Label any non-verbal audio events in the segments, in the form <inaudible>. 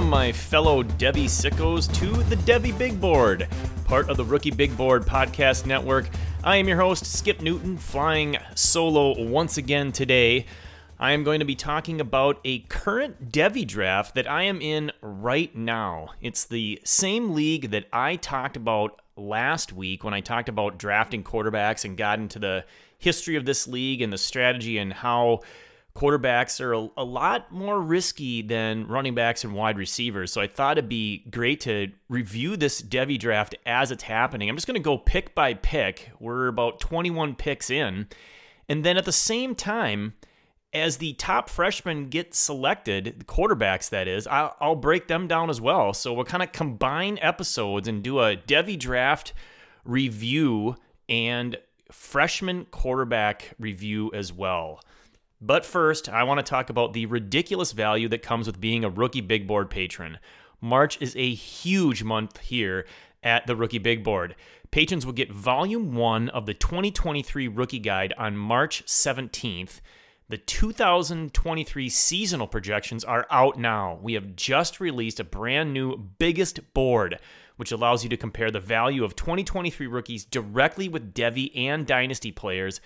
Welcome, my fellow Devy sickos, to the Devy Big Board, part of the Rookie Big Board podcast network. I am your host, Skip Newton, flying solo once again today. I am going to be talking about a current Devy draft that I am in right now. It's the same league that I talked about last week when I talked about drafting quarterbacks and got into the history of this league and the strategy and how quarterbacks are a, a, lot more risky than running backs and wide receivers. So I thought it'd be great to review this Devy draft as it's happening. I'm just going to go pick by pick. We're about 21 picks in. And then at the same time, as the top freshmen get selected, the quarterbacks that is, I'll, I'll break them down as well. So we'll kind of combine episodes and do a Devy draft review and freshman quarterback review as well. But first, I want to talk about the ridiculous value that comes with being a rookie big board patron. March is a huge month here at the Rookie Big Board. Patrons will get volume one of the 2023 Rookie Guide on March 17th. The 2023 seasonal projections are out now. We have just released a brand new biggest board, which allows you to compare the value of 2023 rookies directly with Devy and Dynasty players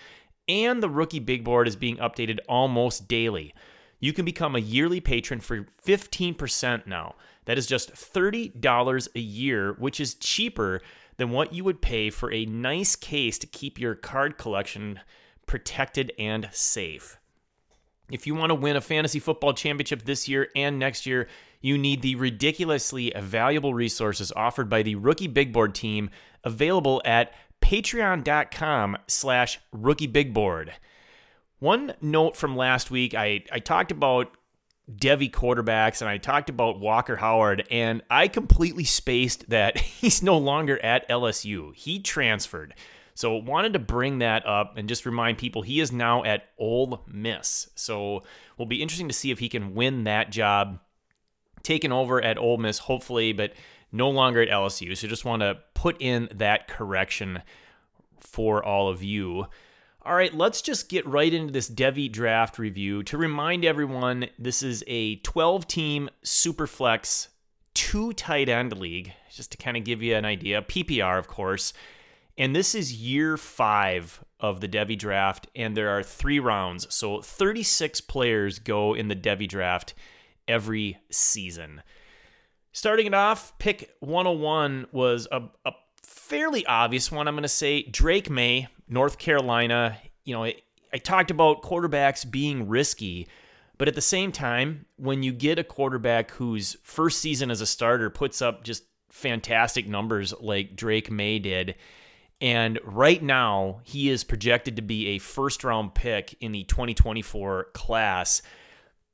and the rookie big board is being updated almost daily. You can become a yearly patron for 15% now. That is just $30 a year, which is cheaper than what you would pay for a nice case to keep your card collection protected and safe. If you want to win a fantasy football championship this year and next year, you need the ridiculously valuable resources offered by the Rookie Big Board team available at patreon.com slash rookie big board. One note from last week, I, I talked about Devy quarterbacks and I talked about Walker Howard, and I completely spaced that <laughs> he's no longer at LSU. He transferred. So wanted to bring that up and just remind people he is now at Ole Miss. So will be interesting to see if he can win that job, taken over at Ole Miss, hopefully, but no longer at LSU. So just want to put in that correction for all of you. All right, let's just get right into this Devy draft review. To remind everyone, this is a 12 team Superflex two tight end league, just to kind of give you an idea. PPR, of course. And this is year five of the Devy draft, and there are three rounds. So 36 players go in the Devy draft every season. Starting it off, pick 101 was a, a fairly obvious one, I'm going to say. Drake Maye, North Carolina. You know, I talked about quarterbacks being risky, but at the same time, when you get a quarterback whose first season as a starter puts up just fantastic numbers like Drake Maye did, and right now he is projected to be a first round pick in the 2024 class.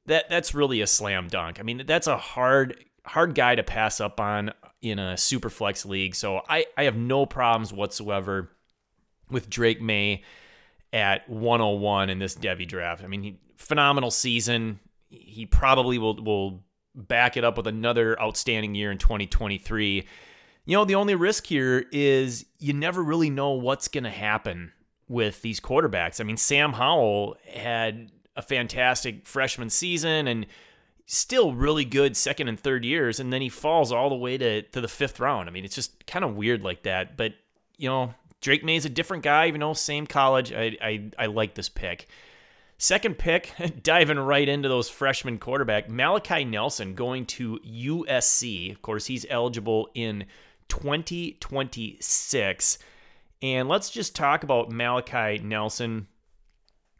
That that's really a slam dunk. I mean, that's a hard hard guy to pass up on in a super flex league. So I, I have no problems whatsoever with Drake Maye at 101 in this Devy draft. I mean, he, phenomenal season. He probably will will back it up with another outstanding year in 2023. You know, the only risk here is you never really know what's going to happen with these quarterbacks. I mean, Sam Howell had a fantastic freshman season and still really good second and third years, and then he falls all the way to, to the fifth round. I mean, it's just kind of weird like that. But, you know, Drake Maye's a different guy, even though same college. I, I, I like this pick. Second pick, <laughs> diving right into those freshman quarterback, Malachi Nelson going to USC. Of course, he's eligible in 2026. And let's just talk about Malachi Nelson.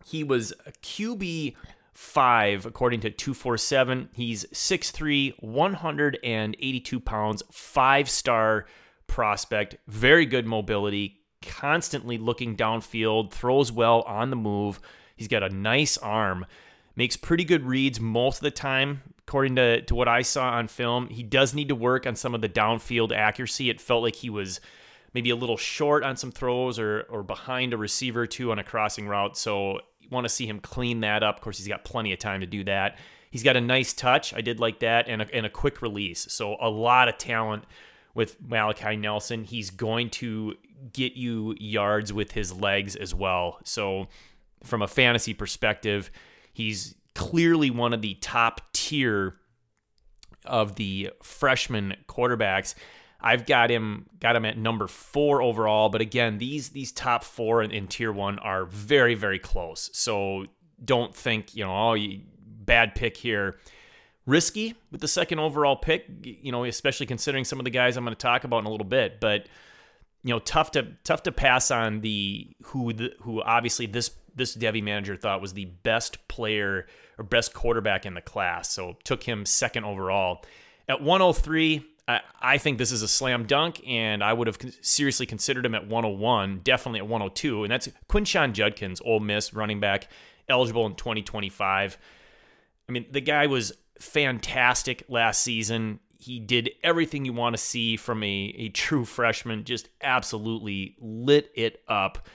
He was a QB five, according to 247. He's 6'3, 182 pounds, five star prospect, very good mobility, constantly looking downfield, throws well on the move. He's got a nice arm, makes pretty good reads most of the time. According to, to what I saw on film, he does need to work on some of the downfield accuracy. It felt like he was maybe a little short on some throws or or behind a receiver or two on a crossing route. So want to see him clean that up. Of course, he's got plenty of time to do that. He's got a nice touch. I did like that, and a, and a quick release. So a lot of talent with Malachi Nelson. He's going to get you yards with his legs as well. So from a fantasy perspective, he's clearly one of the top tier of the freshman quarterbacks. I've got him got him at number four overall, but again, these these top four in, in tier one are very very close. So don't think you know oh you, bad pick here. Risky with the second overall pick, you know, especially considering some of the guys I'm going to talk about in a little bit, but you know, tough to tough to pass on the who the, who obviously this this Devy manager thought was the best player or best quarterback in the class. So took him second overall. At 103, I, think this is a slam dunk, and I would have seriously considered him at 101, definitely at 102. And that's Quinshon Judkins, Ole Miss running back, eligible in 2025. I mean, the guy was fantastic last season. He did everything you want to see from a, a true freshman, just absolutely lit it up.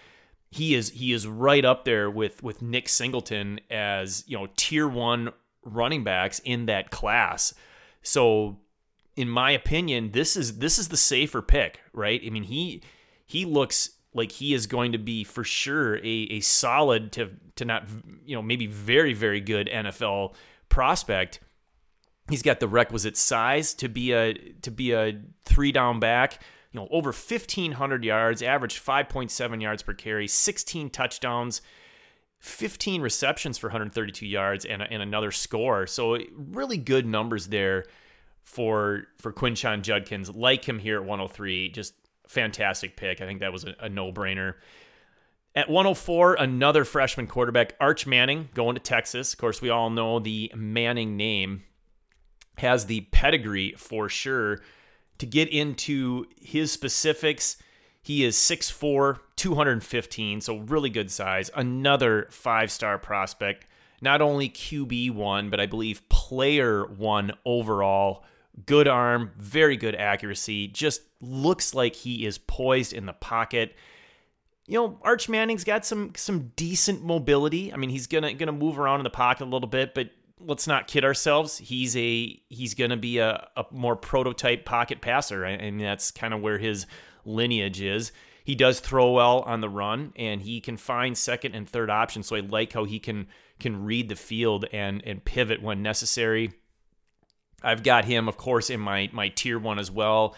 He is he is right up there with with Nick Singleton as, you know, tier 1 running backs in that class. So in my opinion, this is this is the safer pick, right? I mean, he he looks like he is going to be for sure a, a solid to to not you know maybe very very good NFL prospect. He's got the requisite size to be a to be a three down back. You know, over 1500 yards, average 5.7 yards per carry, 16 touchdowns, 15 receptions for 132 yards and, and another score. So really good numbers there for for Quinshon Judkins. Like him here at 103, just fantastic pick. I think that was a, a no brainer. At 104, another freshman quarterback, Arch Manning, going to Texas. Of course, we all know the Manning name has the pedigree for sure. To get into his specifics, he is 6'4, 215, so really good size. Another five star prospect. Not only QB one, but I believe player one overall good arm, very good accuracy, just looks like he is poised in the pocket. You know, Arch Manning's got some some decent mobility. I mean, he's gonna gonna move around in the pocket a little bit, but let's not kid ourselves. He's a he's gonna be a, a more prototype pocket passer, and that's kind of where his lineage is. He does throw well on the run, and he can find second and third options. So I like how he can can read the field and and pivot when necessary. I've got him, of course, in my my tier one as well.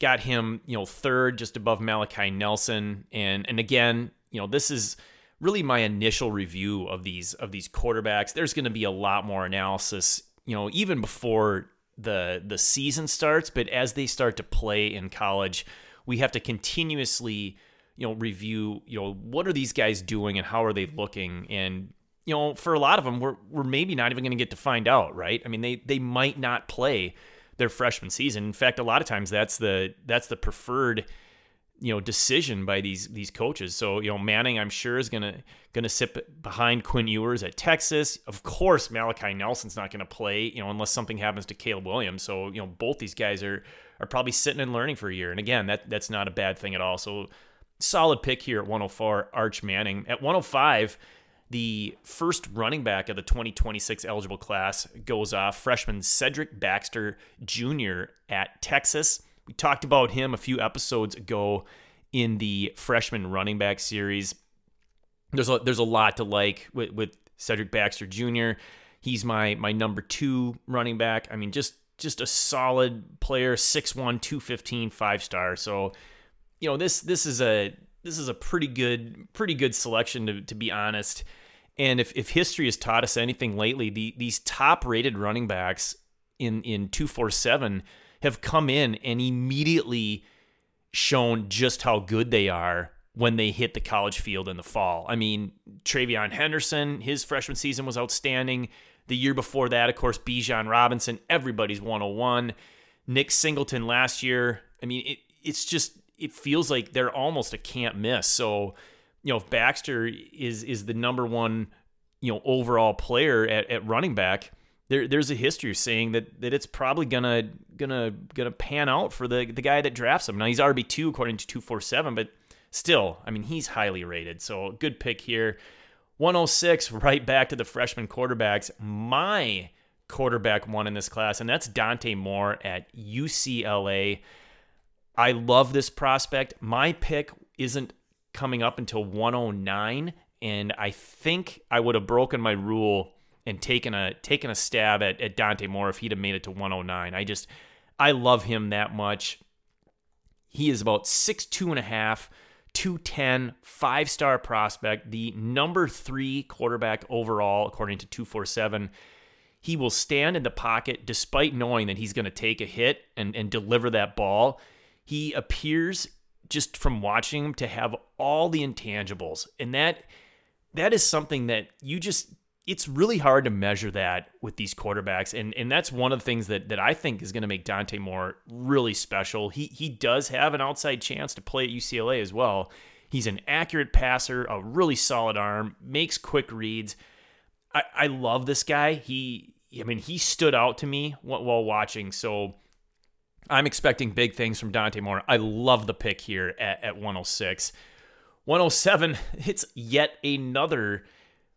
Got him, you know, third, just above Malachi Nelson, and and again, you know, this is really my initial review of these of these quarterbacks. There's going to be a lot more analysis, you know, even before the the season starts, but as they start to play in college, we have to continuously, you know, review, you know, what are these guys doing and how are they looking and you know, for a lot of them, we're we're maybe not even going to get to find out, right? I mean, they they might not play their freshman season. In fact, a lot of times that's the that's the preferred you know decision by these these coaches. So you know Manning, I'm sure is gonna gonna sit behind Quinn Ewers at Texas. Of course, Malachi Nelson's not gonna play, you know, unless something happens to Caleb Williams. So you know both these guys are are probably sitting and learning for a year. And again, that that's not a bad thing at all. So solid pick here at 104, Arch Manning at 105 the first running back of the 2026 eligible class goes off, freshman Cedric Baxter Jr. at Texas. We talked about him a few episodes ago in the freshman running back series. There's a, there's a lot to like with, with Cedric Baxter Jr. He's my my number two running back. I mean, just just a solid player, 6'1", 215, five star. So, you know, this this is a this is a pretty good pretty good selection to, to be honest. And if, if history has taught us anything lately, the, these top rated running backs in, in 247 have come in and immediately shown just how good they are when they hit the college field in the fall. I mean, TreVeyon Henderson, his freshman season was outstanding. The year before that, of course, Bijan Robinson, everybody's 101. Nick Singleton last year. I mean, it, it's just, it feels like they're almost a can't miss. So, you know, if Baxter is is the number one, you know, overall player at, at running back, there there's a history saying that that it's probably gonna gonna gonna pan out for the the guy that drafts him. Now he's RB two according to two four seven, but still, I mean, he's highly rated. So good pick here. 106, right back to the freshman quarterbacks. My quarterback one in this class, and that's Dante Moore at UCLA. I love this prospect. My pick isn't coming up until 109. And I think I would have broken my rule and taken a taken a stab at, at Dante Moore if he'd have made it to 109. I just I love him that much. He is about six two and a half, 210, five star prospect, the number three quarterback overall, according to 247. He will stand in the pocket despite knowing that he's going to take a hit and, and deliver that ball. He appears just from watching him to have all the intangibles. And that that is something that you just it's really hard to measure that with these quarterbacks. And and that's one of the things that that I think is going to make Dante Moore really special. He he does have an outside chance to play at UCLA as well. He's an accurate passer, a really solid arm, makes quick reads. I, I love this guy. He I mean, he stood out to me while watching. So I'm expecting big things from Dante Moore. I love the pick here at, at 106. 107, <laughs> it's yet another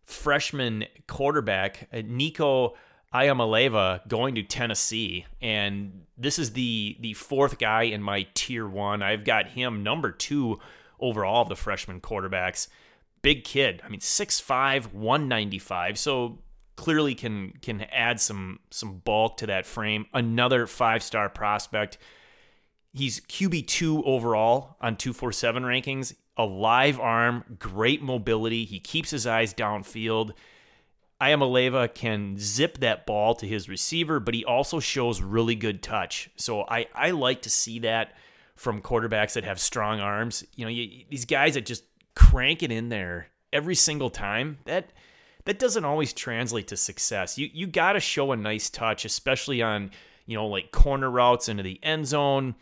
freshman quarterback, uh, Nico Iamaleava, going to Tennessee. And this is the the fourth guy in my tier one. I've got him number two overall of the freshman quarterbacks. Big kid. I mean, 6'5, 195. So clearly can can add some some bulk to that frame. Another five star prospect. He's QB two overall on two four seven rankings. A live arm, great mobility. He keeps his eyes downfield. Iamaleava can zip that ball to his receiver, but he also shows really good touch. So I, I like to see that from quarterbacks that have strong arms. You know, you, these guys that just crank it in there every single time. That that doesn't always translate to success. You you got to show a nice touch, especially on you know like corner routes into the end zone,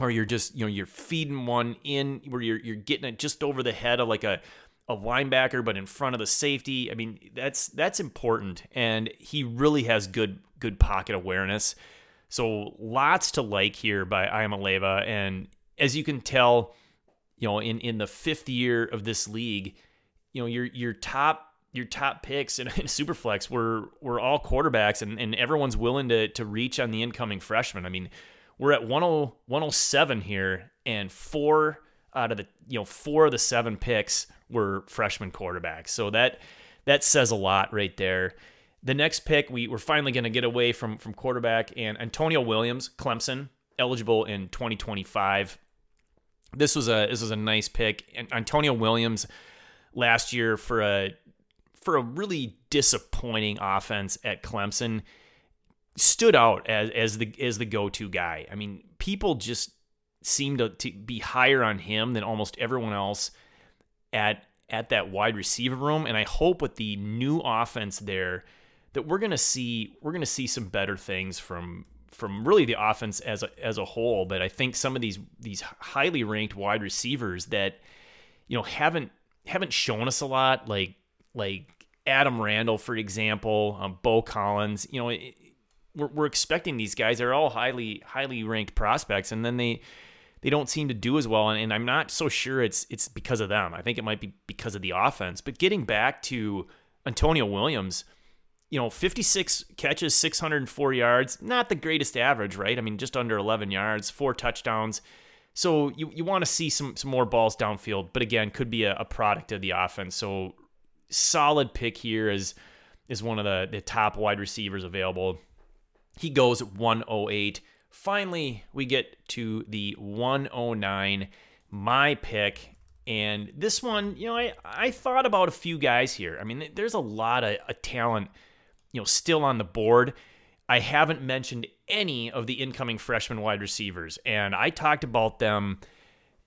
or you're just you know you're feeding one in where you're you're getting it just over the head of like a a linebacker, but in front of the safety. I mean that's that's important, and he really has good good pocket awareness. So lots to like here by Iamaleava, and as you can tell, you know in in the fifth year of this league, you know your your top your top picks in, <laughs> in Superflex were were all quarterbacks, and, and everyone's willing to to reach on the incoming freshman. I mean, we're at 10, 107 here, and four out of the you know four of the seven picks were freshman quarterbacks. So that that says a lot right there. The next pick, we we're finally going to get away from from quarterback and Antonio Williams, Clemson, eligible in 2025. This was a this was a nice pick. And Antonio Williams last year for a for a really disappointing offense at Clemson stood out as as the as the go-to guy. I mean, people just seem to, to be higher on him than almost everyone else at at that wide receiver room and I hope with the new offense there that we're going to see we're going to see some better things from from really the offense as a, as a whole, but I think some of these these highly ranked wide receivers that you know haven't haven't shown us a lot like like Adam Randall, for example, um, Beaux Collins. You know, it, we're, we're expecting these guys. They're all highly highly ranked prospects, and then they they don't seem to do as well. And, and I'm not so sure it's it's because of them. I think it might be because of the offense. But getting back to Antonio Williams, you know, 56 catches, 604 yards, not the greatest average, right? I mean, just under 11 yards, four touchdowns. So you, you want to see some some more balls downfield, but again, could be a, a product of the offense. So solid pick here is is one of the, the top wide receivers available. He goes 108. Finally, we get to the 109, my pick. And this one, you know, I, I thought about a few guys here. I mean, there's a lot of a talent, you know, still on the board. I haven't mentioned any of the incoming freshman wide receivers. And I talked about them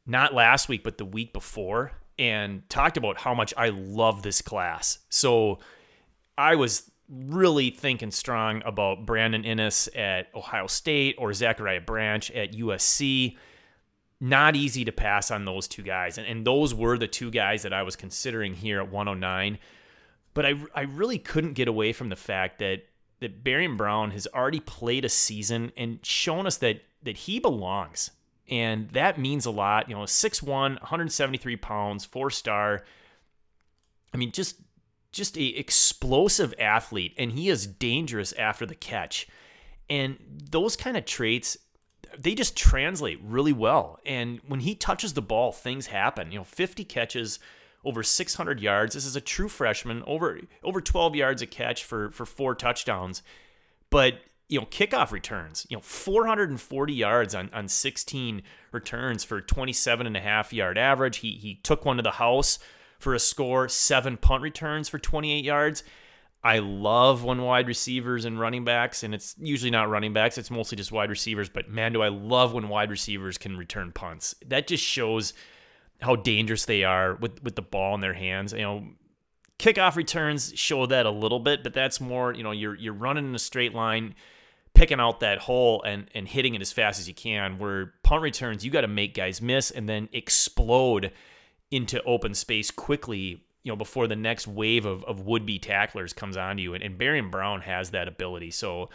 not last week, but the week before and talked about how much I love this class. So I was really thinking strong about Brandon Inniss at Ohio State or Zachariah Branch at USC. Not easy to pass on those two guys. And, and those were the two guys that I was considering here at 109. But I, I really couldn't get away from the fact that that Barion Brown has already played a season and shown us that that he belongs and that means a lot. You know, 6'1, 173 pounds, four star. I mean, just just a explosive athlete, and he is dangerous after the catch. And those kind of traits, they just translate really well. And when he touches the ball, things happen. You know, 50 catches, over 600 yards. This is a true freshman, over over 12 yards a catch for for four touchdowns. But you know, kickoff returns, you know, 440 yards on, on 16 returns for 27 and a half yard average. He he took one to the house for a score, seven punt returns for 28 yards. I love when wide receivers and running backs, and it's usually not running backs, it's mostly just wide receivers, but man, do I love when wide receivers can return punts. That just shows how dangerous they are with, with the ball in their hands. You know, kickoff returns show that a little bit, but that's more, you know, you're you're running in a straight line, picking out that hole and and hitting it as fast as you can. Where punt returns, you got to make guys miss and then explode into open space quickly you know, before the next wave of, of would be tacklers comes on to you. And, Barion Brown has that ability. So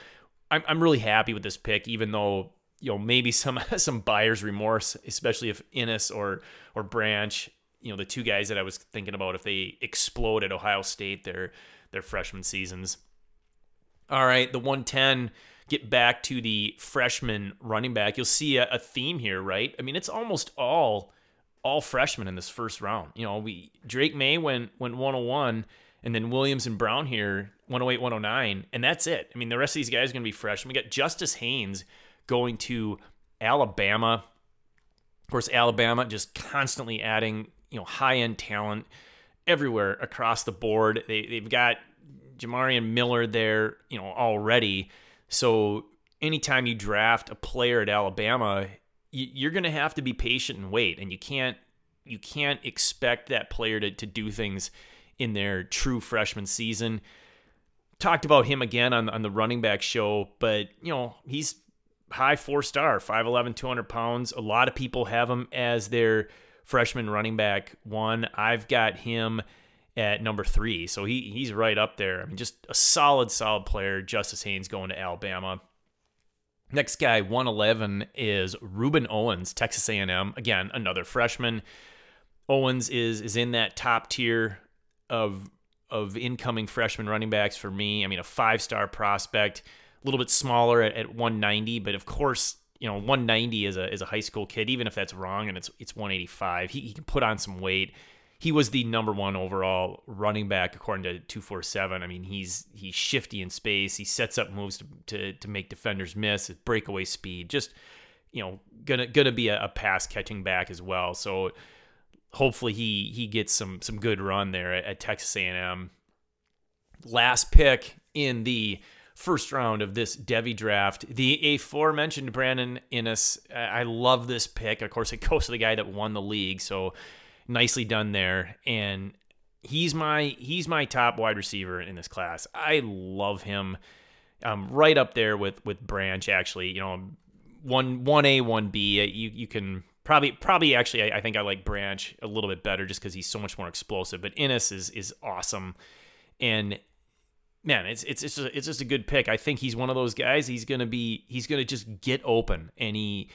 I'm, I'm really happy with this pick, even though, you know, maybe some <laughs> some buyer's remorse, especially if Inniss or or Branch, you know, the two guys that I was thinking about if they explode at Ohio State their their freshman seasons. All right, the 110 get back to the freshman running back. You'll see a, a theme here, right? I mean, it's almost all all freshmen in this first round. You know, we Drake Maye went went 101 and then Williams and Brown here 108 109 and that's it. I mean, the rest of these guys are going to be freshmen. We got Justice Haynes going to Alabama. Of course, Alabama just constantly adding, you know, high-end talent everywhere across the board. They they've got Jamarion Miller there, you know, already. So anytime you draft a player at Alabama, you're going to have to be patient and wait, and you can't you can't expect that player to, to do things in their true freshman season. Talked about him again on, on the running back show, but you know, he's high four star, 5'11, 200 pounds. A lot of people have him as their freshman running back one. I've got him at number three. So he he's right up there. I mean, just a solid, solid player. Justice Haynes going to Alabama. Next guy, 111, is Rueben Owens, Texas A&M. Again, another freshman. Owens is is in that top tier of of incoming freshman running backs for me. I mean, a five star prospect, a little bit smaller at, at 190, but of course, you know, 190 is a is a high school kid. Even if that's wrong and it's it's 185, he, he can put on some weight he was the number one overall running back according to 247 i mean he's he's shifty in space. He sets up moves to, to, to make defenders miss. His breakaway speed just you know gonna gonna be a, a, pass catching back as well. So hopefully he he gets some some good run there at, at texas a&m last pick in the first round of this devy draft the aforementioned brandon inniss i love this pick. Of course it goes to the guy that won the league. So nicely done there. And he's my he's my top wide receiver in this class. I love him. Um, right up there with with Branch. Actually, you know, one one A one B. You you can probably probably actually I, I think I like Branch a little bit better just because he's so much more explosive. But Inniss is is awesome, and man, it's it's it's just, it's just a good pick. I think he's one of those guys. He's gonna be he's gonna just get open, and he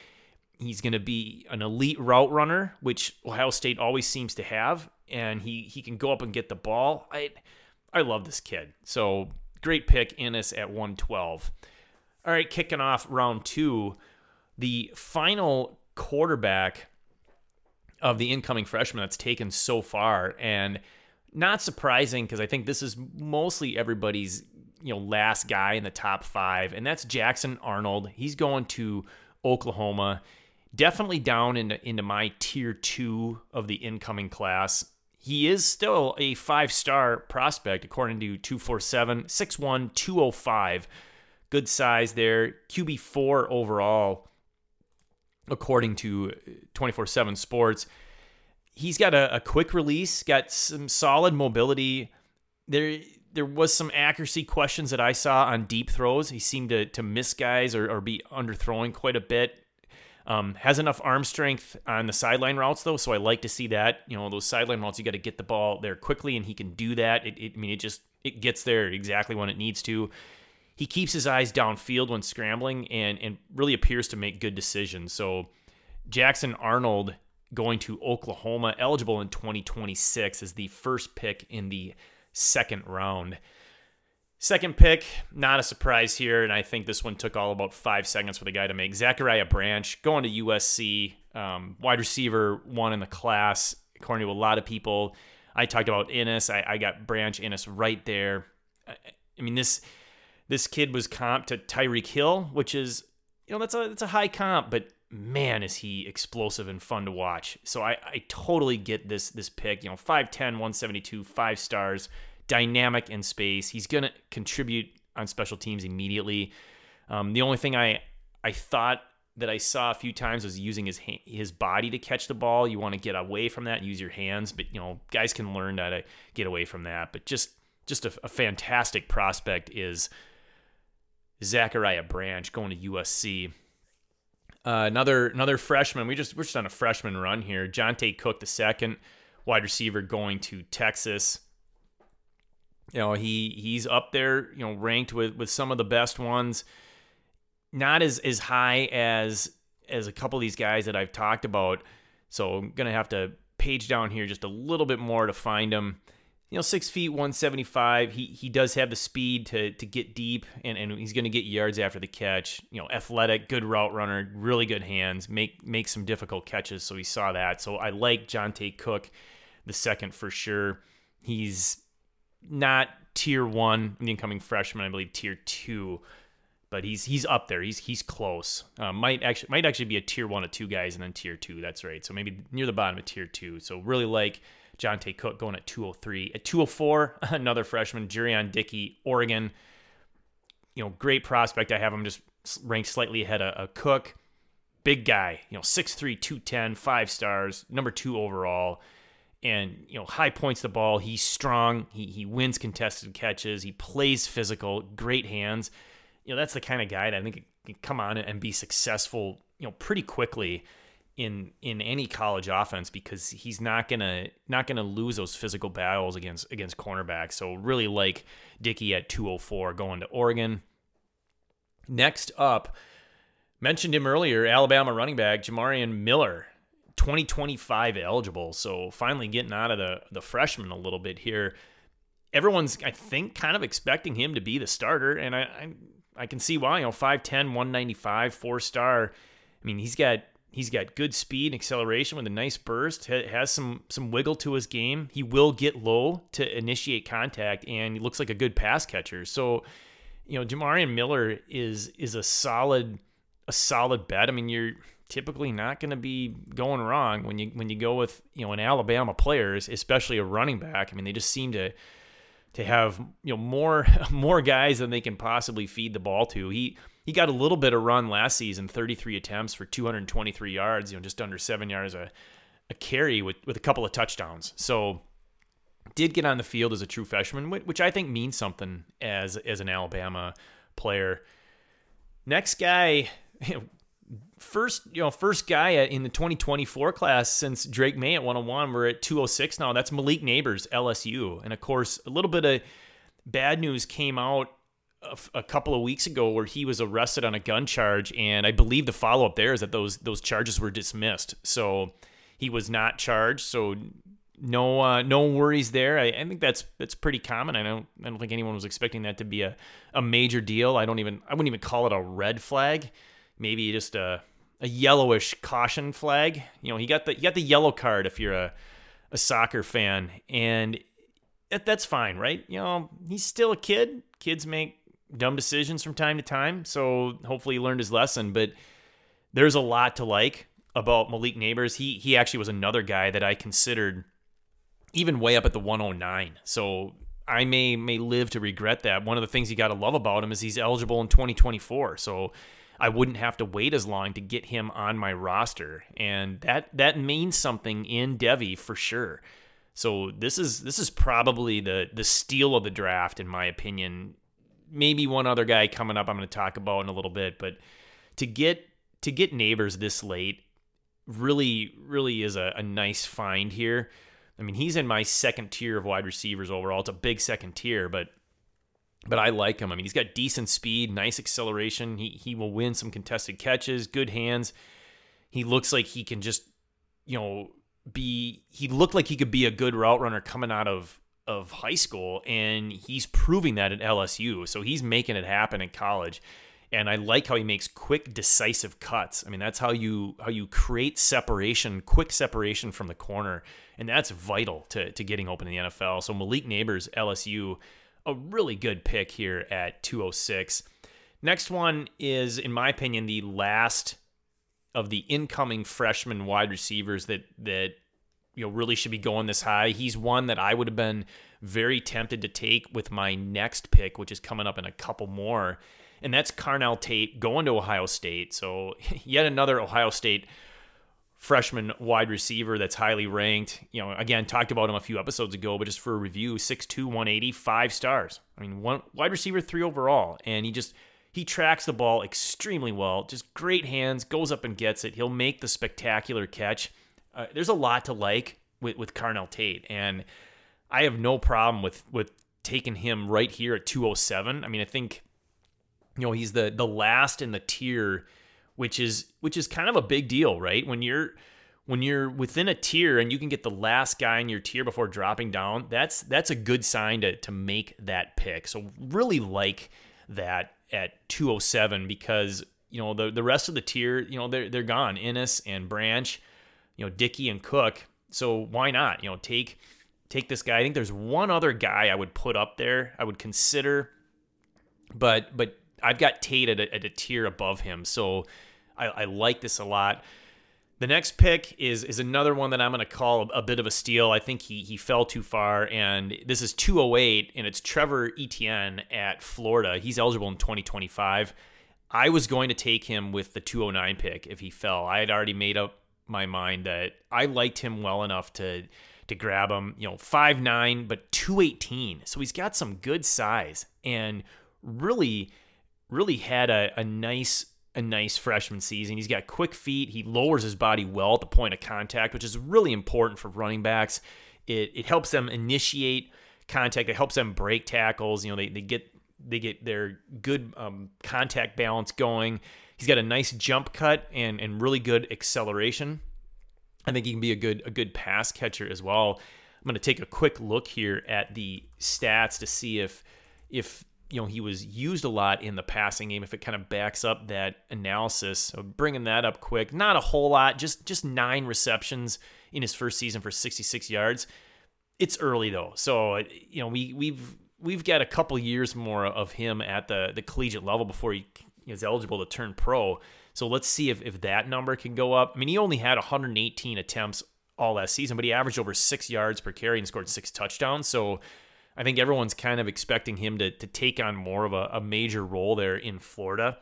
He's going to be an elite route runner, which Ohio State always seems to have, and he he can go up and get the ball. I I love this kid. So great pick, Inniss at 112. All right, kicking off round two, the final quarterback of the incoming freshman that's taken so far, and not surprising because I think this is mostly everybody's you know last guy in the top five, and that's Jackson Arnold. He's going to Oklahoma definitely down into, into my tier two of the incoming class. He is still a five star prospect, according to 247, 6'1, 205. Good size there. QB4 overall, according to uh, 24 7 Sports. He's got a, a quick release, got some solid mobility. There, there was some accuracy questions that I saw on deep throws. He seemed to, to miss guys or, or be underthrowing quite a bit. Um, has enough arm strength on the sideline routes though, so I like to see that. You know, those sideline routes, you got to get the ball there quickly, and he can do that. It, it, I mean, it just it gets there exactly when it needs to. He keeps his eyes downfield when scrambling, and and really appears to make good decisions. So Jackson Arnold going to Oklahoma, eligible in 2026, is the first pick in the second round. Second pick, not a surprise here, and I think this one took all about five seconds for the guy to make. Zachariah Branch going to USC, um, wide receiver one in the class, according to a lot of people. I talked about Inniss. I, I got Branch Inniss right there. I, I mean this this kid was comp to Tyreek Hill, which is you know that's a that's a high comp, but man is he explosive and fun to watch. So I, I totally get this this pick. You know, 5'10, 172, five stars, dynamic in space. He's gonna contribute on special teams immediately. Um, the only thing I I thought that I saw a few times was using his his body to catch the ball. You want to get away from that use your hands, but you know guys can learn how to get away from that. But just just a, a fantastic prospect is Zachariah Branch going to USC. Uh, another another freshman. We just we're just on a freshman run here. Johntay Cook, the second wide receiver, going to Texas. You know he he's up there. You know ranked with with some of the best ones. Not as as high as as a couple of these guys that I've talked about. So I'm gonna have to page down here just a little bit more to find him you know, six feet, 175. He he does have the speed to to get deep, and, and he's going to get yards after the catch. You know, athletic, good route runner, really good hands, make make some difficult catches. So we saw that. So I like Johntay Cook, the second for sure. He's not tier one, the incoming freshman, I believe tier two, but he's he's up there. He's he's close. Uh, might actually might actually be a tier one of two guys, and then tier two. That's right. So maybe near the bottom of tier two. So really like Johntay Cook going at 203. At 204, <laughs> another freshman, Jurrion Dickey, Oregon. You know, great prospect. I have him just ranked slightly ahead of, of Cook. Big guy, you know, 6'3, 210, five stars, number two overall. And, you know, high points the ball. He's strong. He, he wins contested catches. He plays physical, great hands. You know, that's the kind of guy that I think can come on and be successful, you know, pretty quickly in in any college offense because he's not gonna not gonna lose those physical battles against against cornerbacks. So really like Dickey at 204 going to Oregon. Next up, mentioned him earlier, Alabama running back Jamarion Miller, 2025 eligible. So finally getting out of the the freshman a little bit here. Everyone's I think kind of expecting him to be the starter, and I I, I can see why. You know, 5'10, 195, four star. I mean, he's got He's got good speed and acceleration with a nice burst. Has some some wiggle to his game. He will get low to initiate contact, and he looks like a good pass catcher. So, you know, Jamarion Miller is is a solid a solid bet. I mean, you're typically not going to be going wrong when you when you go with you know an Alabama players, especially a running back. I mean, they just seem to to have you know more <laughs> more guys than they can possibly feed the ball to. He he got a little bit of run last season, 33 attempts for 223 yards, you know, just under seven yards a, a carry with, with a couple of touchdowns. So did get on the field as a true freshman, which I think means something as as an Alabama player. Next guy, <laughs> first you know first guy in the 2024 class since Drake Maye at 101. We're at 206 now. That's Malik Nabers LSU, and of course a little bit of bad news came out a, couple of weeks ago where he was arrested on a gun charge, and I believe the follow up there is that those those charges were dismissed. So he was not charged. So no uh, no worries there. I, I, think that's that's pretty common. I don't I don't think anyone was expecting that to be a, a major deal. I don't even I wouldn't even call it a red flag. Maybe just a a yellowish caution flag. You know, he got the he got the yellow card if you're a a soccer fan, and that, that's fine, right? You know, he's still a kid. Kids make dumb decisions from time to time. So hopefully he learned his lesson. But there's a lot to like about Malik Nabers. He he actually was another guy that I considered even way up at the 109. So I may may live to regret that. One of the things you got to love about him is he's eligible in 2024. So I wouldn't have to wait as long to get him on my roster, and that that means something in Devy for sure. So this is this is probably the the steal of the draft in my opinion maybe one other guy coming up I'm going to talk about in a little bit, but to get to get Nabers this late really really is a, a nice find here. I mean, he's in my second tier of wide receivers overall. It's a big second tier, but but I like him. I mean, he's got decent speed, nice acceleration. He he will win some contested catches, good hands. He looks like he can just, you know, be he looked like he could be a good route runner coming out of of high school, and he's proving that at LSU. So he's making it happen in college. and I like how he makes quick, decisive cuts. I mean, that's how you how you create separation, quick separation from the corner, and that's vital to to getting open in the NFL. So Malik Nabers, LSU, a really good pick here at 206. Next one is, in my opinion, the last of the incoming freshman wide receivers that that you know really should be going this high. He's one that I would have been very tempted to take with my next pick, which is coming up in a couple more and that's Carnell Tate going to Ohio State. So <laughs> yet another Ohio State freshman wide receiver that's highly ranked. You know, again, talked about him a few episodes ago, but just for a review, 6'2", 180, five stars. I mean, one wide receiver, three overall, and he just he tracks the ball extremely well. Just great hands, goes up and gets it. He'll make the spectacular catch. Uh, there's a lot to like with with Carnell Tate, and I have no problem with with taking him right here at 207. I mean, I think you know he's the the last in the tier which is which is kind of a big deal right? When you're when you're within a tier and you can get the last guy in your tier before dropping down that's that's a good sign to to make that pick. So really like that at 207 because you know the the rest of the tier you know they're they're gone. Inniss and Branch you know Dickey and Cook. So why not? You know take take this guy. I think there's one other guy I would put up there I would consider but but I've got Tate at a, at a tier above him, so I, I, like this a lot. The next pick is is another one that I'm going to call a, a, bit of a steal. I think he he fell too far, and this is 208, and it's Trevor Etienne at Florida. He's eligible in 2025. I was going to take him with the 209 pick if he fell. I had already made up my mind that I liked him well enough to to grab him. You know, five nine, but 218. So he's got some good size and really really had a, a nice a nice freshman season. He's got quick feet. He lowers his body well at the point of contact, which is really important for running backs. It, it helps them initiate contact. It helps them break tackles. You know, they, they get they get their good um, contact balance going. He's got a nice jump cut and and really good acceleration. I think he can be a good a good pass catcher as well. I'm going to take a quick look here at the stats to see if if you know he was used a lot in the passing game if it kind of backs up that analysis. So bringing that up quick not a whole lot just just nine receptions in his first season for 66 yards. It's early though so you know we we've we've got a couple years more of him at the the collegiate level before he is eligible to turn pro. So let's see if, if that number can go up. I mean he only had 118 attempts all last season but he averaged over six yards per carry and scored six touchdowns. So I think everyone's kind of expecting him to to take on more of a, a major role there in Florida.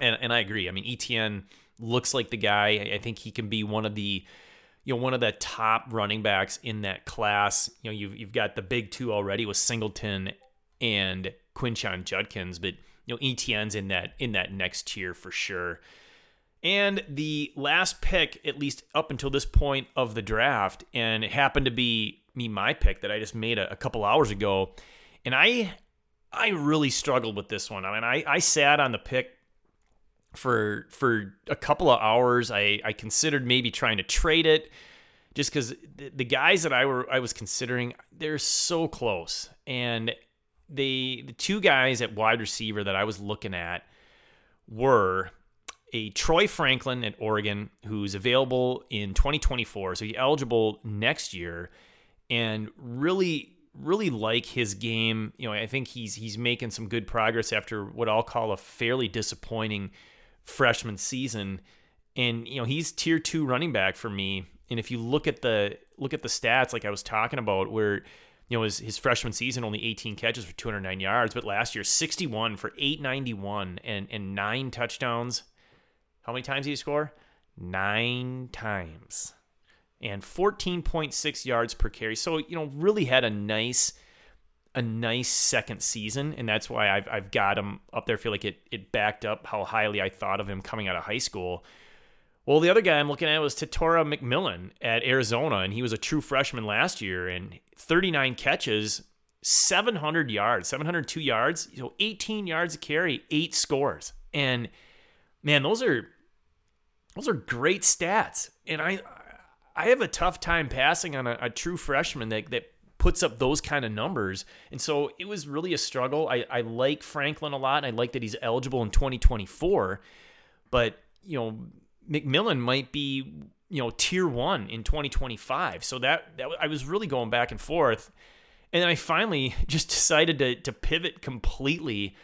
And and I agree. I mean, Etienne looks like the guy. I think he can be one of the you know one of the top running backs in that class. You know, you've you've got the big two already with Singleton and Quinshon Judkins, but you know Etienne's in that in that next tier for sure. And the last pick, at least up until this point of the draft, and it happened to be me my pick that I just made a, a couple hours ago, and I I really struggled with this one. I mean, I I sat on the pick for for a couple of hours. I I considered maybe trying to trade it just because the, the guys that I were I was considering they're so close, and they the two guys at wide receiver that I was looking at were a Troy Franklin at Oregon who's available in 2024, so he's eligible next year, and really really like his game. You know, I think he's he's making some good progress after what I'll call a fairly disappointing freshman season. And you know, he's tier 2 running back for me. And if you look at the look at the stats like I was talking about where you know, his, his freshman season only 18 catches for 209 yards, but last year 61 for 891 and and nine touchdowns. How many times did he score? Nine times and 14.6 yards per carry. So, you know, really had a nice a nice second season, and that's why I've, I've got him up there. I feel like it it backed up how highly I thought of him coming out of high school. Well, the other guy I'm looking at was Tetairoa McMillan at Arizona, and he was a true freshman last year, and 39 catches, 700 yards, 702 yards, you know, 18 yards a carry, eight scores, and man, those are those are great stats. And I I have a tough time passing on a, a true freshman that, that puts up those kind of numbers. And so it was really a struggle. I, I like Franklin a lot. I like that he's eligible in 2024. But, you know, McMillan might be, you know, tier one in 2025. So that, that I was really going back and forth. And I finally <laughs> just decided to, to pivot completely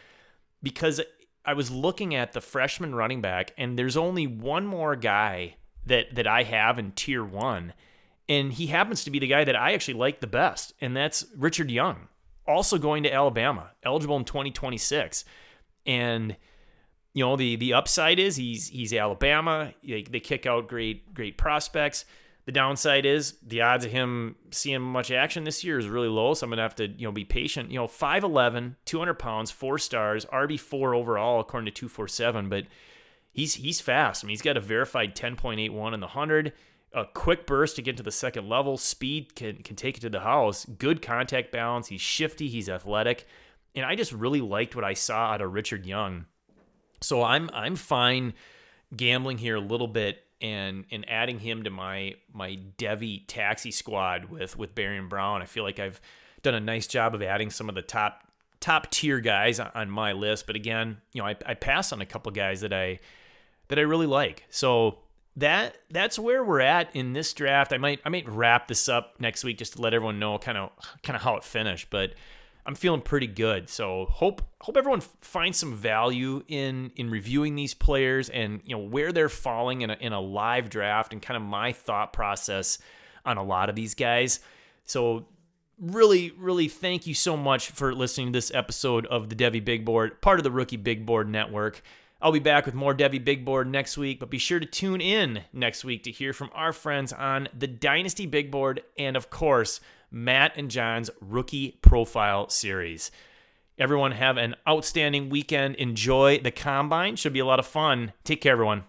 because I was looking at the freshman running back, and there's only one more guy that that I have in tier one, and he happens to be the guy that I actually like the best, and that's Richard Young, also going to Alabama, eligible in 2026, and you know the the upside is he's he's Alabama. They, they kick out great great prospects. The downside is the odds of him seeing much action this year is really low. So I'm gonna have to, you know, be patient. You know, 5'11, 200 pounds, four stars, RB4 overall according to 247. But he's he's fast. I mean, he's got a verified 10.81 in the hundred. A quick burst to get to the second level. Speed can can take it to the house. Good contact balance. He's shifty. He's athletic, and I just really liked what I saw out of Richard Young. So I'm I'm fine gambling here a little bit and and adding him to my my Devy taxi squad with with Barion Brown. I feel like I've done a nice job of adding some of the top top tier guys on my list. But again, you know, I, I pass on a couple guys that I that I really like. So that that's where we're at in this draft. I might I might wrap this up next week just to let everyone know kind of kind of how it finished. But I'm feeling pretty good. So hope hope everyone finds some value in in reviewing these players and you know where they're falling in a, in a live draft and kind of my thought process on a lot of these guys. So really really thank you so much for listening to this episode of the Devy Big Board, part of the Rookie Big Board Network. I'll be back with more Devy Big Board next week, but be sure to tune in next week to hear from our friends on the Dynasty Big Board and of course Matt and John's rookie profile series. Everyone have an outstanding weekend. Enjoy the combine. Should be a lot of fun. Take care, everyone.